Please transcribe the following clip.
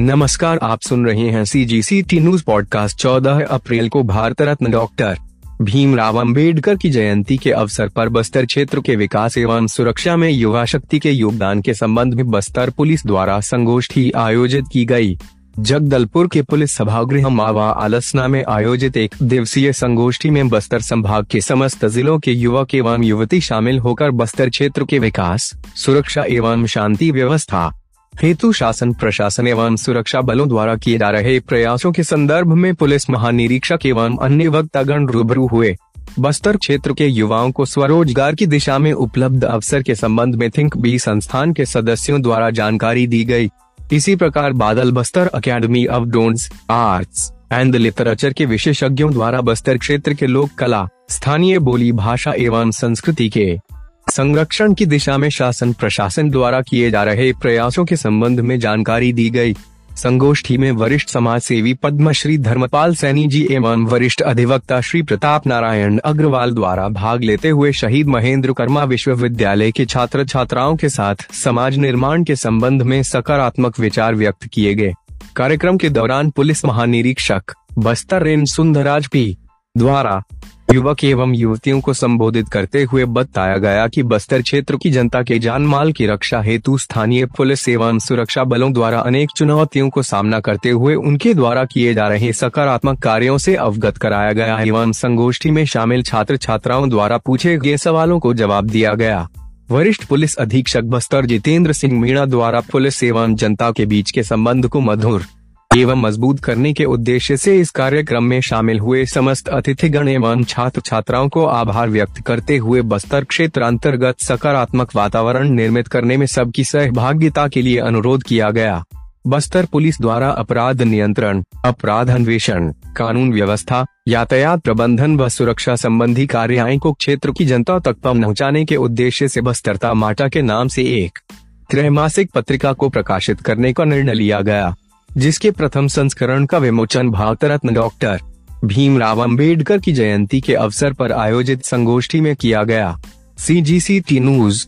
नमस्कार, आप सुन रहे हैं C G C T news podcast 14 April को भारत रत्न डॉक्टर भीमराव अंबेडकर की जयंती के अवसर पर बस्तर क्षेत्र के विकास एवं सुरक्षा में युवा शक्ति के योगदान के संबंध में बस्तर पुलिस द्वारा संगोष्ठी आयोजित की गई। जगदलपुर के पुलिस सभागृह मावा आलसना में आयोजित एक दिवसीय संगोष्ठी में बस्तर संभाग के समस्त जिलों के युवक एवं युवती शामिल होकर बस्तर क्षेत्र के विकास, सुरक्षा एवं शांति व्यवस्था हेतु शासन, प्रशासन एवं सुरक्षा बलों द्वारा किए जा रहे प्रयासों के संदर्भ में पुलिस महानिरीक्षक एवं अन्य वक्तागण रूबरू हुए बस्तर क्षेत्र के युवाओं को स्वरोजगार की दिशा में उपलब्ध अवसर के संबंध में थिंक बी संस्थान के सदस्यों द्वारा जानकारी दी गई। इसी प्रकार Badal Bastar academy of dance arts and literature के विशेषज्ञों द्वारा बस्तर क्षेत्र के लोक कला, स्थानीय बोली भाषा एवं संस्कृति के संरक्षण की दिशा में शासन प्रशासन द्वारा किए जा रहे प्रयासों के संबंध में जानकारी दी गई। संगोष्ठी में वरिष्ठ समाज सेवी पद्मश्री धर्मपाल सैनी जी एवं वरिष्ठ अधिवक्ता श्री प्रताप नारायण अग्रवाल द्वारा भाग लेते हुए शहीद महेंद्र कर्मा विश्वविद्यालय के छात्र छात्राओं के साथ समाज निर्माण के संबंध में सकारात्मक विचार व्यक्त किए गए कार्यक्रम के दौरान पुलिस महानिरीक्षक बस्तर रेन सुंदराज पी द्वारा युवक एवं युवतियों को संबोधित करते हुए बताया गया कि बस्तर क्षेत्र की जनता के जान माल की रक्षा हेतु स्थानीय पुलिस एवं सुरक्षा बलों द्वारा अनेक चुनौतियों को सामना करते हुए उनके द्वारा किए जा रहे सकारात्मक कार्यों से अवगत कराया गया एवं संगोष्ठी में शामिल छात्र छात्राओं द्वारा पूछे गए सवालों को जवाब दिया गया। वरिष्ठ पुलिस अधीक्षक बस्तर जितेंद्र सिंह मीणा द्वारा पुलिस एवं जनता के बीच के संबंध को मधुर एवं मज़बूत करने के उद्देश्य से इस कार्यक्रम में शामिल हुए समस्त अतिथिगण एवं छात्र छात्राओं को आभार व्यक्त करते हुए बस्तर क्षेत्र अंतर्गत सकारात्मक वातावरण निर्मित करने में सबकी सहभागिता के लिए अनुरोध किया गया। बस्तर पुलिस द्वारा अपराध नियंत्रण, अपराध अन्वेषण, कानून व्यवस्था, यातायात प्रबंधन व सुरक्षा संबंधी कार्यालय को क्षेत्र की जनता तक पहुँचाने के उद्देश्य से बस्तरता माटा के नाम से एक त्रैमासिक पत्रिका को प्रकाशित करने का निर्णय लिया गया। जिसके प्रथम संस्करण का विमोचन भारत रत्न डॉक्टर भीमराव अंबेडकर की जयंती के अवसर पर आयोजित संगोष्ठी में किया गया। सी जी सी टी न्यूज़